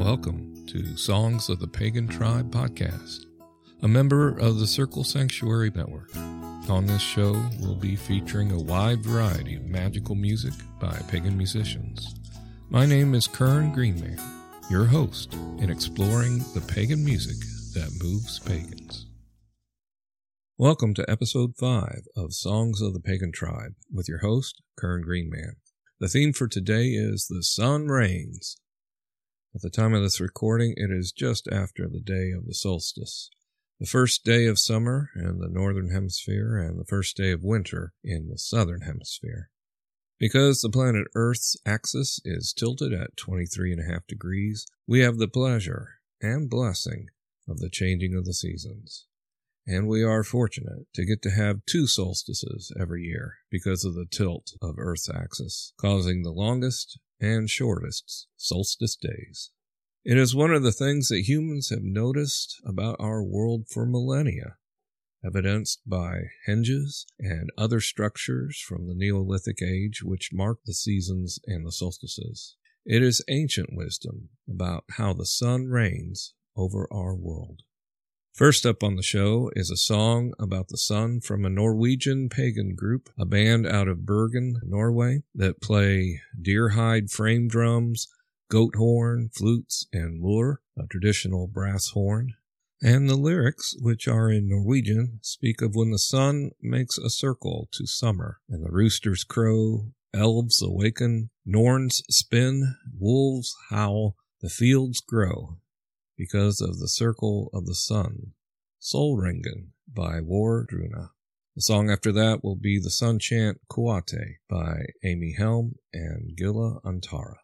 Welcome to Songs of the Pagan Tribe podcast, a member of the Circle Sanctuary Network. On this show, we'll be featuring a wide variety of magical music by pagan musicians. My name is Kern Greenman, your host in exploring the pagan music that moves pagans. Welcome to episode 5 of Songs of the Pagan Tribe with your host, Kern Greenman. The theme for today is The Sun Reigns. At the time of this recording, it is just after the day of the solstice, the first day of summer in the northern hemisphere and the first day of winter in the southern hemisphere. Because the planet Earth's axis is tilted at 23.5 degrees, we have the pleasure and blessing of the changing of the seasons. And we are fortunate to get to have two solstices every year because of the tilt of Earth's axis, causing the longest and shortest solstice days. It is one of the things that humans have noticed about our world for millennia evidenced by henges and other structures from the Neolithic age which mark the seasons and the solstices. It is ancient wisdom about how the sun reigns over our world. First up on the show is a song about the sun from a Norwegian pagan group, a band out of Bergen, Norway, that play deer hide frame drums, goat horn, flutes, and lur, a traditional brass horn. And the lyrics, which are in Norwegian, speak of when the sun makes a circle to summer, and the roosters crow, elves awaken, norns spin, wolves howl, the fields grow, because of the circle of the sun. Solringen by Wardruna. The song after that will be the sun chant Kuate by Amy Helm and Gila Antara.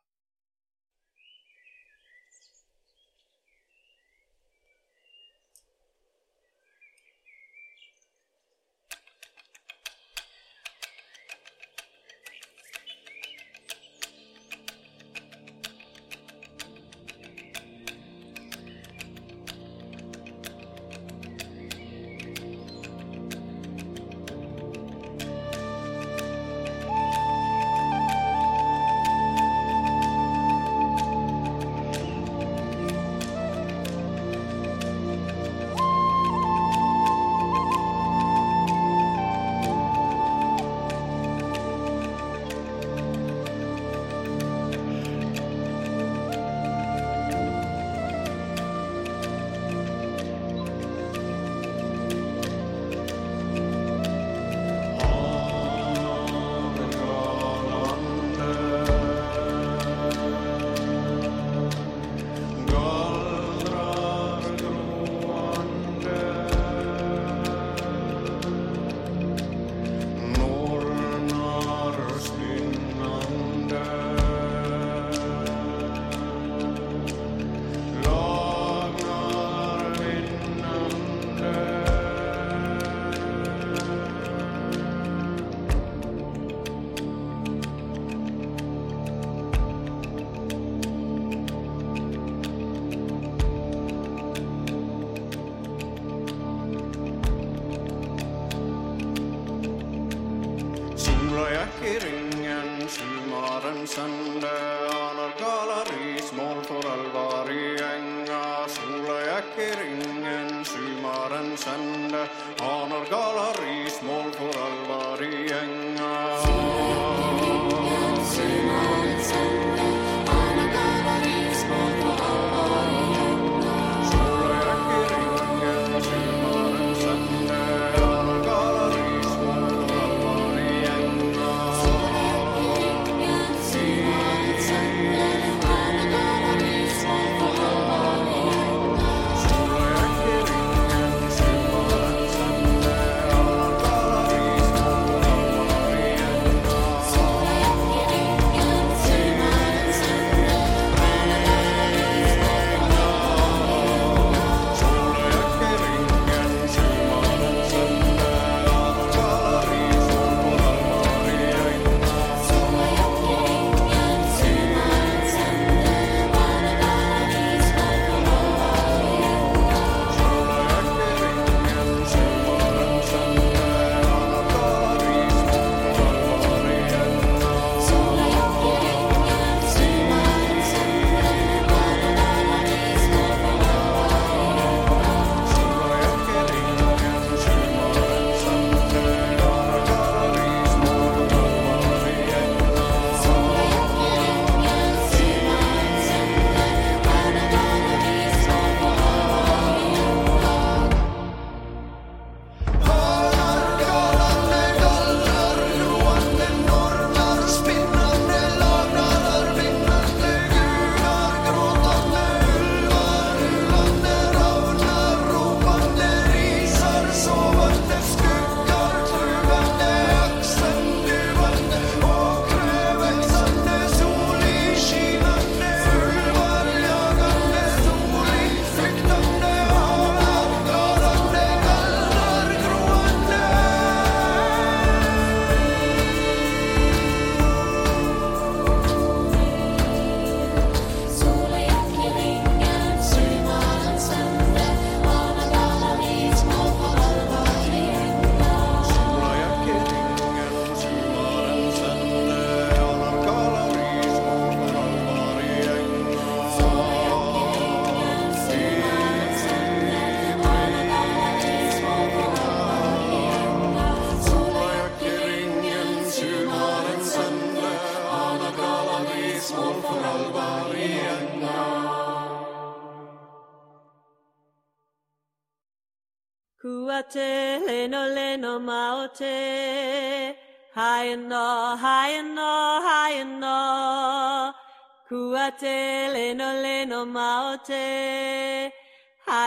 Kuate leno leno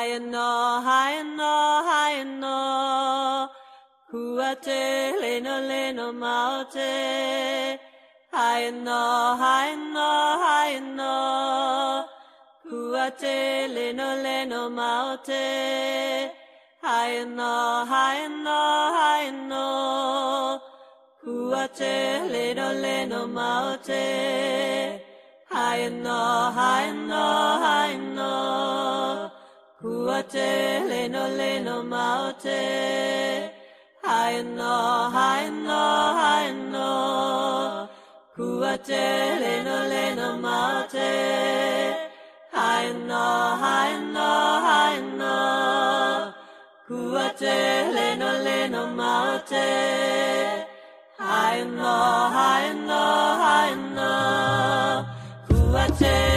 and no, high and no, high and no. Kuate leno leno. High and no, high and no, high and no. Leno leno maote. High and no, high no, high no. High no, and no, no. Kuate leno leno maote. High no, high and high and no. Kuate leno leno maote. High and no, high and no, high and no. Kuate leno leno maote. High and no, Kuate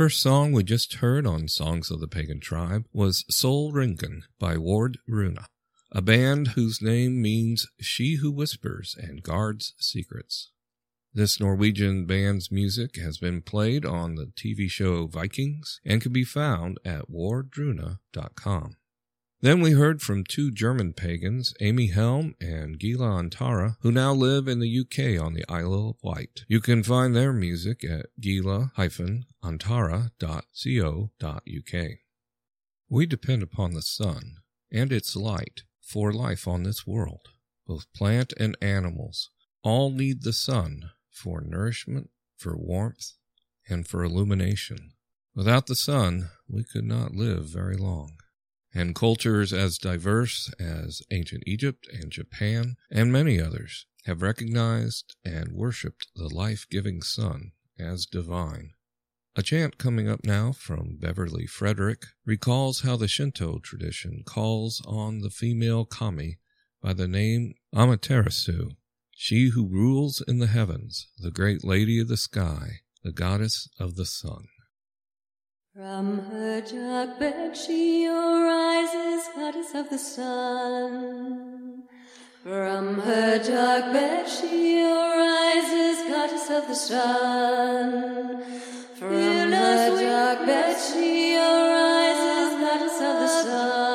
first song we just heard on Songs of the Pagan Tribe was Ringen by Ward Runa, a band whose name means She Who Whispers and Guards Secrets. This Norwegian band's music has been played on the TV show Vikings and can be found at wardruna.com. Then we heard from two German pagans, Amy Helm and Gila Antara, who now live in the UK on the Isle of Wight. You can find their music at gila-antara.co.uk. We depend upon the sun and its light for life on this world. Both plant and animals all need the sun for nourishment, for warmth, and for illumination. Without the sun, we could not live very long and cultures as diverse as ancient Egypt and Japan and many others have recognized and worshiped the life giving sun as divine. A chant coming up now from Beverly Frederick recalls how the Shinto tradition calls on the female kami by the name Amaterasu, she who rules in the heavens, the great lady of the sky, the goddess of the sun. From her dark bed she arises, goddess of the sun. From her dark bed she arises, goddess of the sun. From the dark bed she arises, goddess of the sun.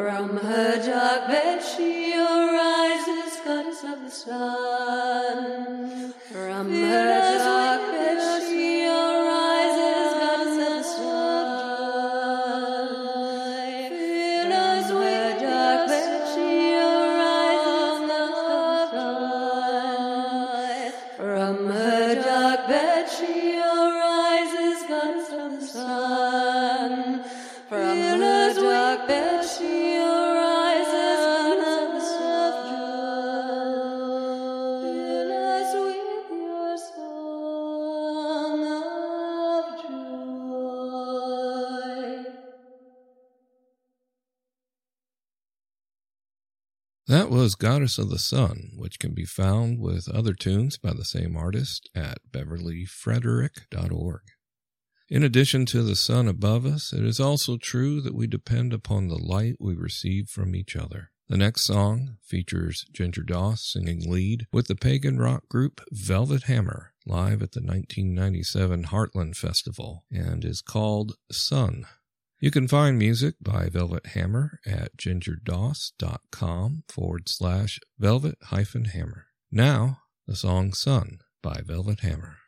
From her dark bed she arises, goddess of the sun. Goddess of the Sun, which can be found with other tunes by the same artist at beverlyfrederick.org. In addition to the sun above us, it is also true that we depend upon the light we receive from each other. The next song features Ginger Doss singing lead with the pagan rock group Velvet Hammer live at the 1997 Heartland Festival and is called Sun. You can find music by Velvet Hammer at gingerdoss.com forward slash velvet hyphen hammer. Now, the song Sun by Velvet Hammer.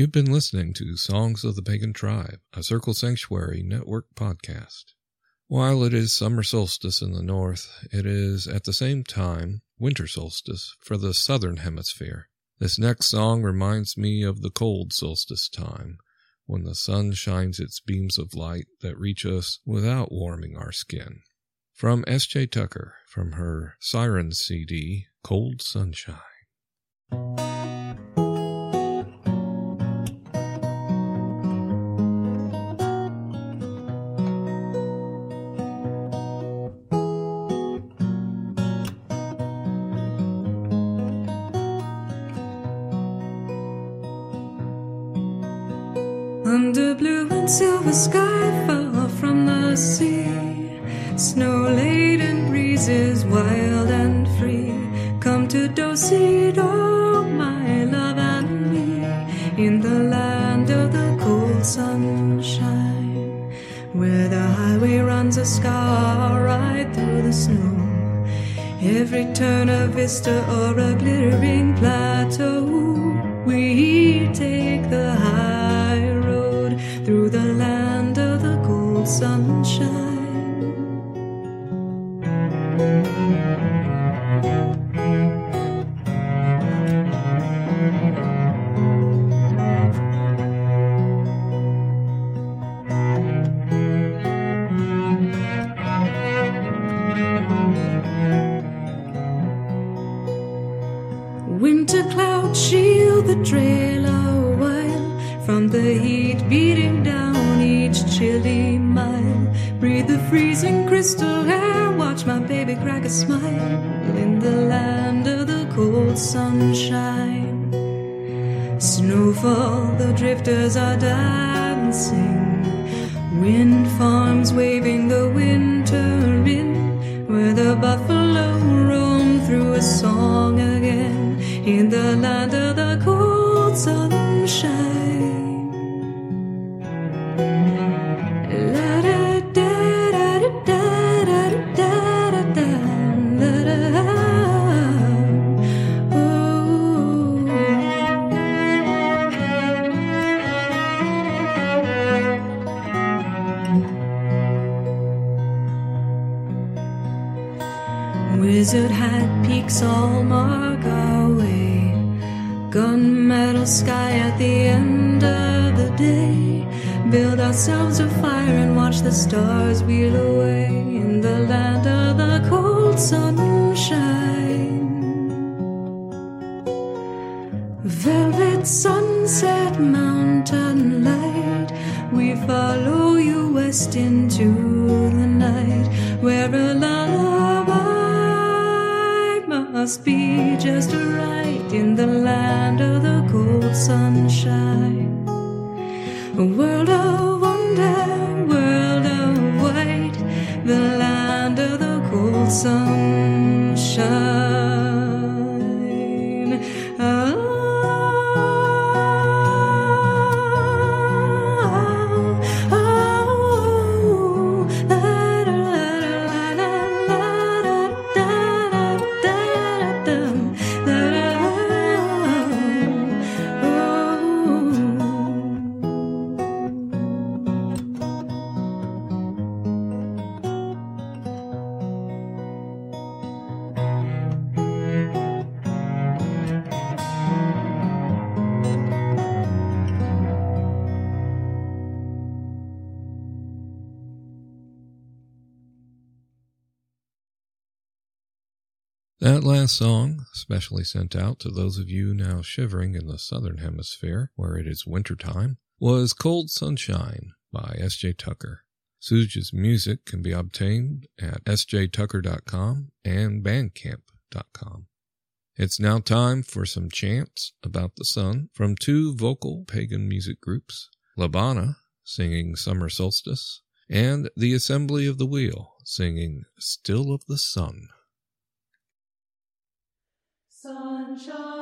You've been listening to Songs of the Pagan Tribe, a Circle Sanctuary Network podcast. While it is summer solstice in the north, it is at the same time winter solstice for the southern hemisphere. This next song reminds me of the cold solstice time, when the sun shines its beams of light that reach us without warming our skin. From S.J. Tucker, from her Siren CD, Cold Sunshine. sister oh, drifters are dancing. Wheel away in the land of the cold sunshine. Velvet sunset, mountain light. We follow you west into the night where a lullaby must be just right in the land of the cold sunshine. A world of wonder, cold That last song, specially sent out to those of you now shivering in the southern hemisphere where it is winter time, was Cold Sunshine by S.J. Tucker. Suja's music can be obtained at sjtucker.com and bandcamp.com. It's now time for some chants about the sun from two vocal pagan music groups, Libana singing Summer Solstice and the Assembly of the Wheel singing Still of the Sun. Sunshine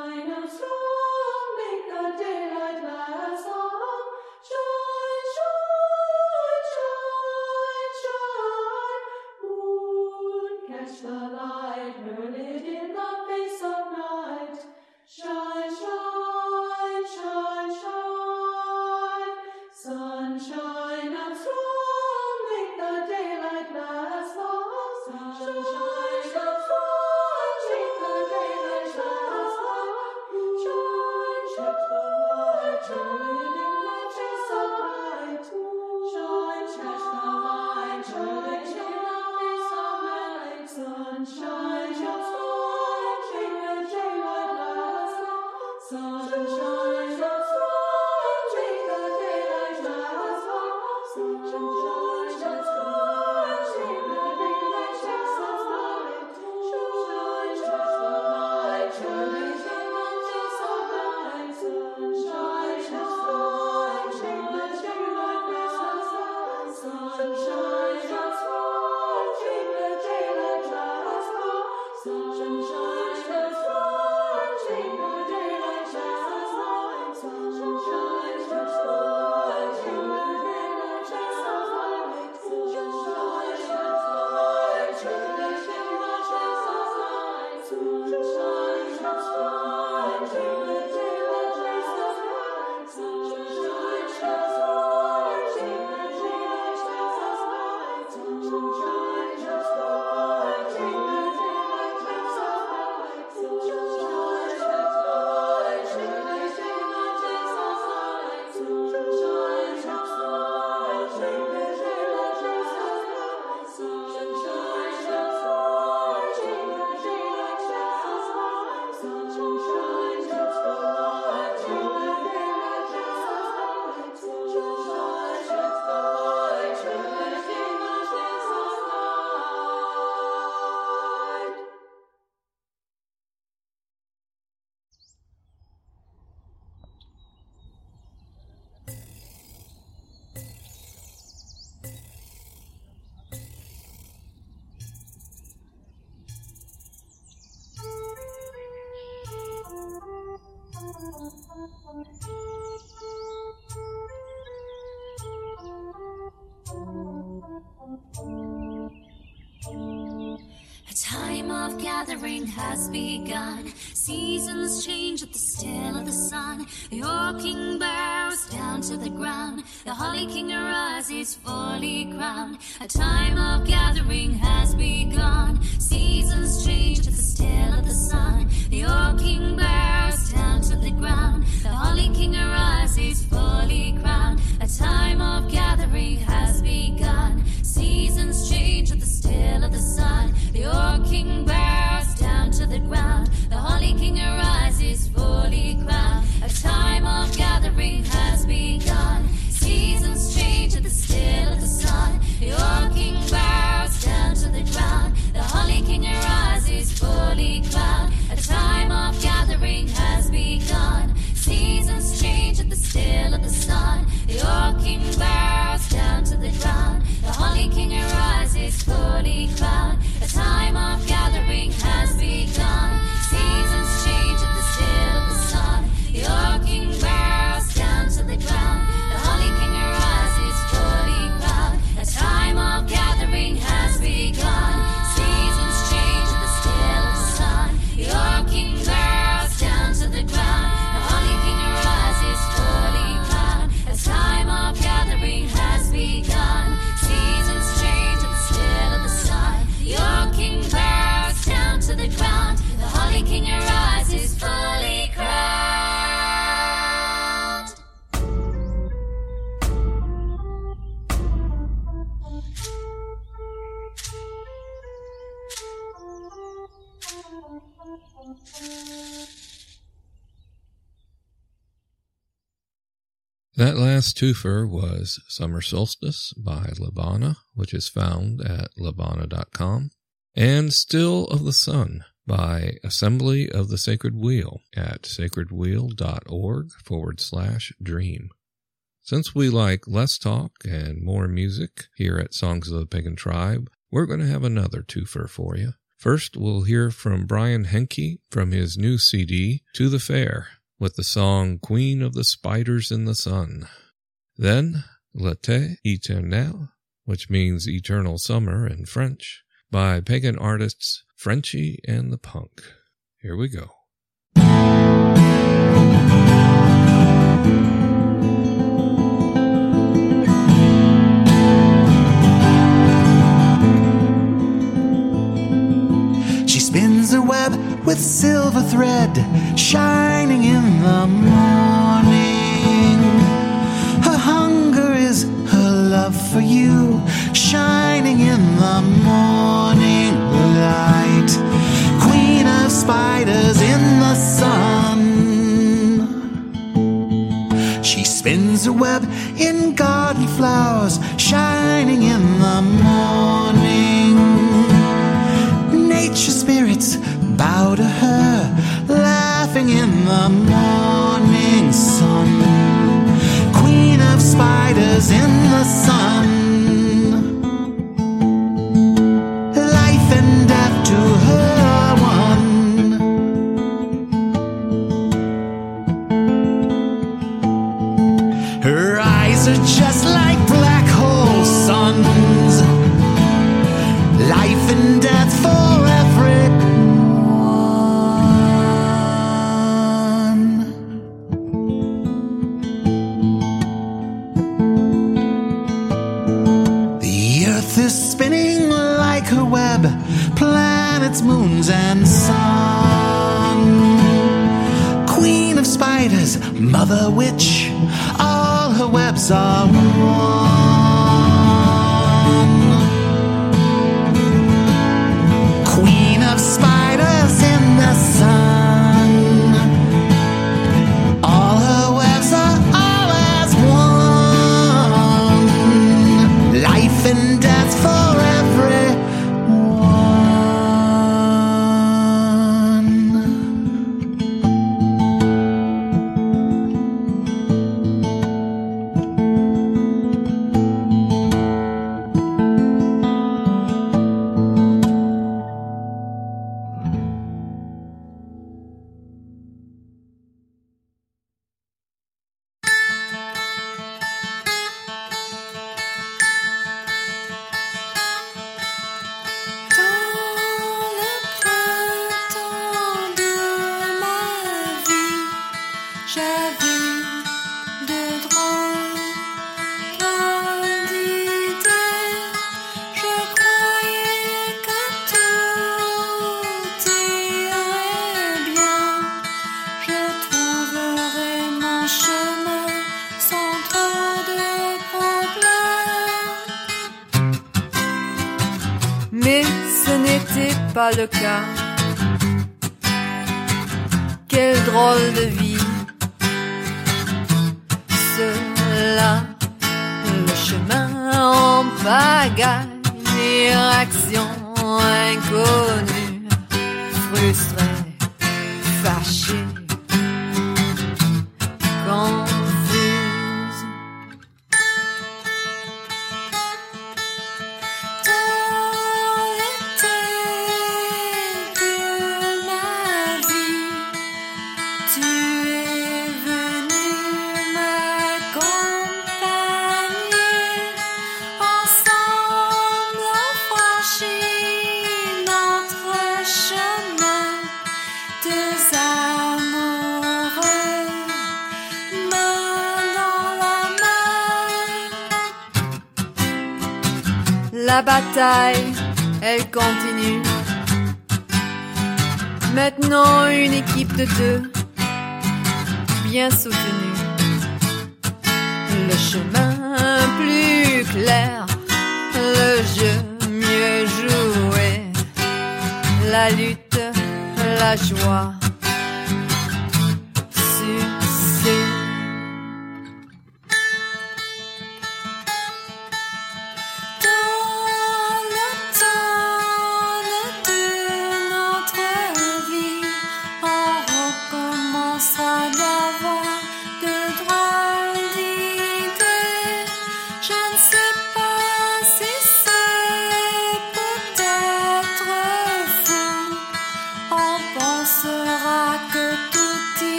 has begun. Seasons change at the still of the sun. Old king bows down to the ground. The holly king arises fully crowned. A time of gathering has begun. Last twofer was Summer Solstice by Libana, which is found at libana.com, and Still of the Sun by Assembly of the Sacred Wheel at sacredwheel.org forward slash dream. Since we like less talk and more music here at Songs of the Pagan Tribe, we're going to have another twofer for you. First, we'll hear from Brian Henke from his new CD, To the Fair, with the song Queen of the Spiders in the Sun. Then, L'été éternel, which means eternal summer in French, by pagan artists Frenchie and the Punk. Here we go. She spins a web with silver thread shining in the morning. For you shining in the morning light. Queen of spiders in the sun. She spins a web in garden flowers shining in the morning. Nature spirits bow to her, laughing in the morning sun. Queen of spiders in the sun. Le cas. Bataille, elle continue. Maintenant une équipe de deux, bien soutenue. Le chemin plus clair, le jeu mieux joué. La lutte, la joie.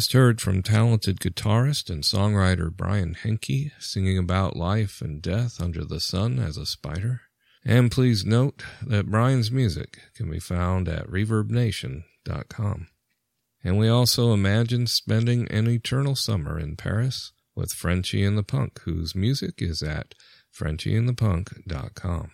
Just heard from talented guitarist and songwriter Brian Henke singing about life and death under the sun as a spider. And please note that Brian's music can be found at reverbnation.com. And we also imagine spending an eternal summer in Paris with Frenchie and the Punk, whose music is at frenchieandthepunk.com.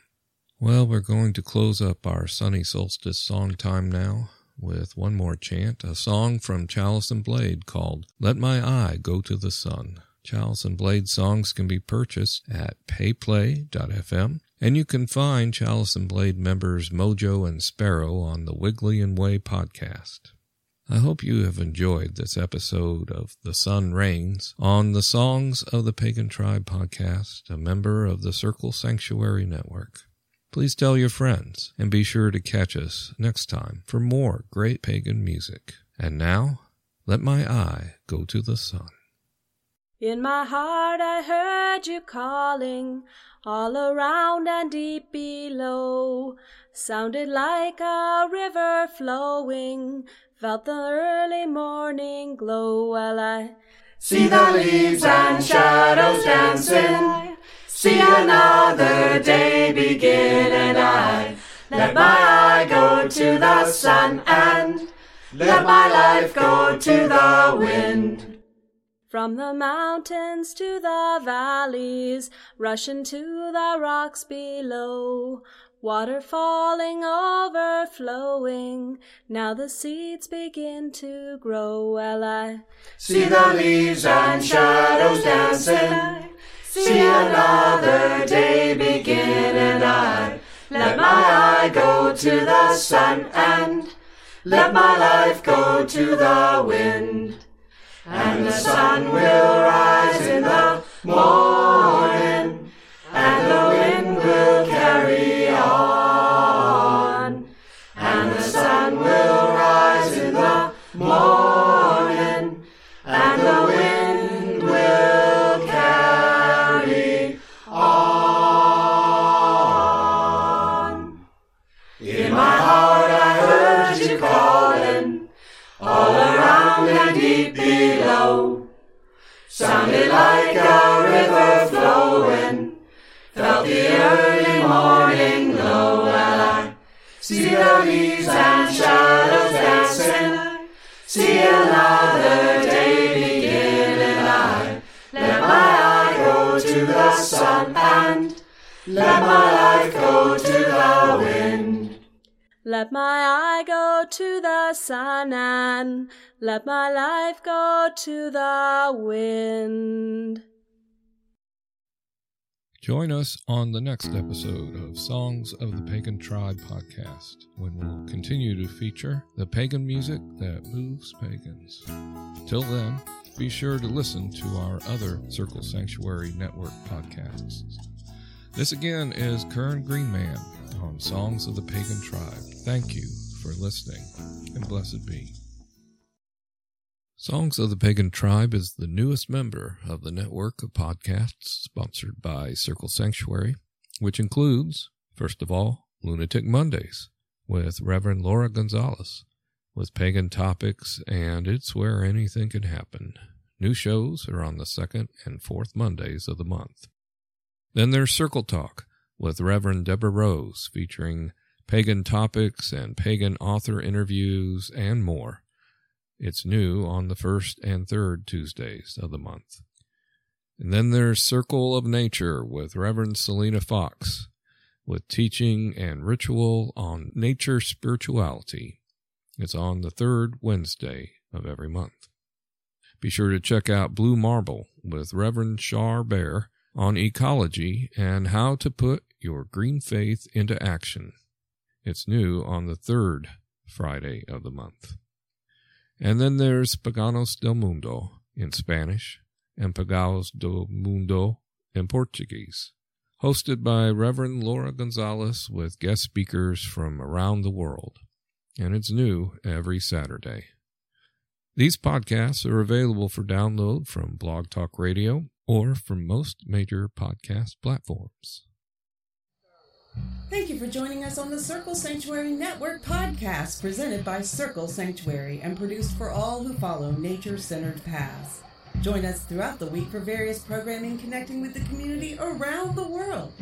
Well, we're going to close up our sunny solstice song time now with one more chant, a song from Chalice and Blade called Let My Eye Go to the Sun. Chalice and Blade songs can be purchased at payplay.fm, and you can find Chalice and Blade members Mojo and Sparrow on the Wigglian Way podcast. I hope you have enjoyed this episode of The Sun Reigns on the Songs of the Pagan Tribe podcast, a member of the Circle Sanctuary Network. Please tell your friends and be sure to catch us next time for more great pagan music. And now, let my eye go to the sun. In my heart I heard you calling, all around and deep below. Sounded like a river flowing, felt the early morning glow while I See the leaves and shadows dancing. See another day begin, and I let my eye go to the sun and let my life go to the wind. From the mountains to the valleys, rushing to the rocks below. Water falling, overflowing. Now the seeds begin to grow. Well, I See the leaves and shadows dancing. See another day begin, and I let my eye go to the sun and let my life go to the wind. And the sun will rise in the morning, the and shadows dancing, see another day begin, and I let my eye go to the sun and let my life go to the wind. Let my eye go to the sun and let my life go to the wind. Join us on the next episode of Songs of the Pagan Tribe podcast, when we'll continue to feature the pagan music that moves pagans. Till then, be sure to listen to our other Circle Sanctuary Network podcasts. This again is Kern Greenman on Songs of the Pagan Tribe. Thank you for listening, and blessed be. Songs of the Pagan Tribe is the newest member of the network of podcasts sponsored by Circle Sanctuary, which includes, first of all, Lunatic Mondays with Reverend Laura Gonzalez, with pagan topics, and it's where anything can happen. New shows are on the second and fourth Mondays of the month. Then there's Circle Talk with Reverend Deborah Rose, featuring pagan topics and pagan author interviews and more. It's new on the first and third Tuesdays of the month. And then there's Circle of Nature with Reverend Selena Fox, with teaching and ritual on nature spirituality. It's on the third Wednesday of every month. Be sure to check out Blue Marble with Reverend Shar Bear on ecology and how to put your green faith into action. It's new on the third Friday of the month. And then there's Paganos del Mundo in Spanish and Pagaos do Mundo in Portuguese, hosted by Reverend Laura Gonzalez with guest speakers from around the world. And it's new every Saturday. These podcasts are available for download from Blog Talk Radio or from most major podcast platforms. Thank you for joining us on the Circle Sanctuary Network podcast, presented by Circle Sanctuary and produced for all who follow nature centered paths. Join us throughout the week for various programming connecting with the community around the world.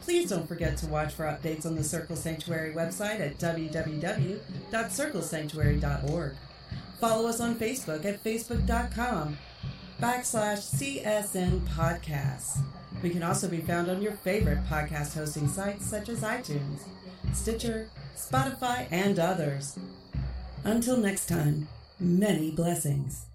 Please don't forget to watch for updates on the Circle Sanctuary website at www.circlesanctuary.org. Follow us on Facebook at facebook.com backslash CSN podcasts. We can also be found on your favorite podcast hosting sites such as iTunes, Stitcher, Spotify, and others. Until next time, many blessings.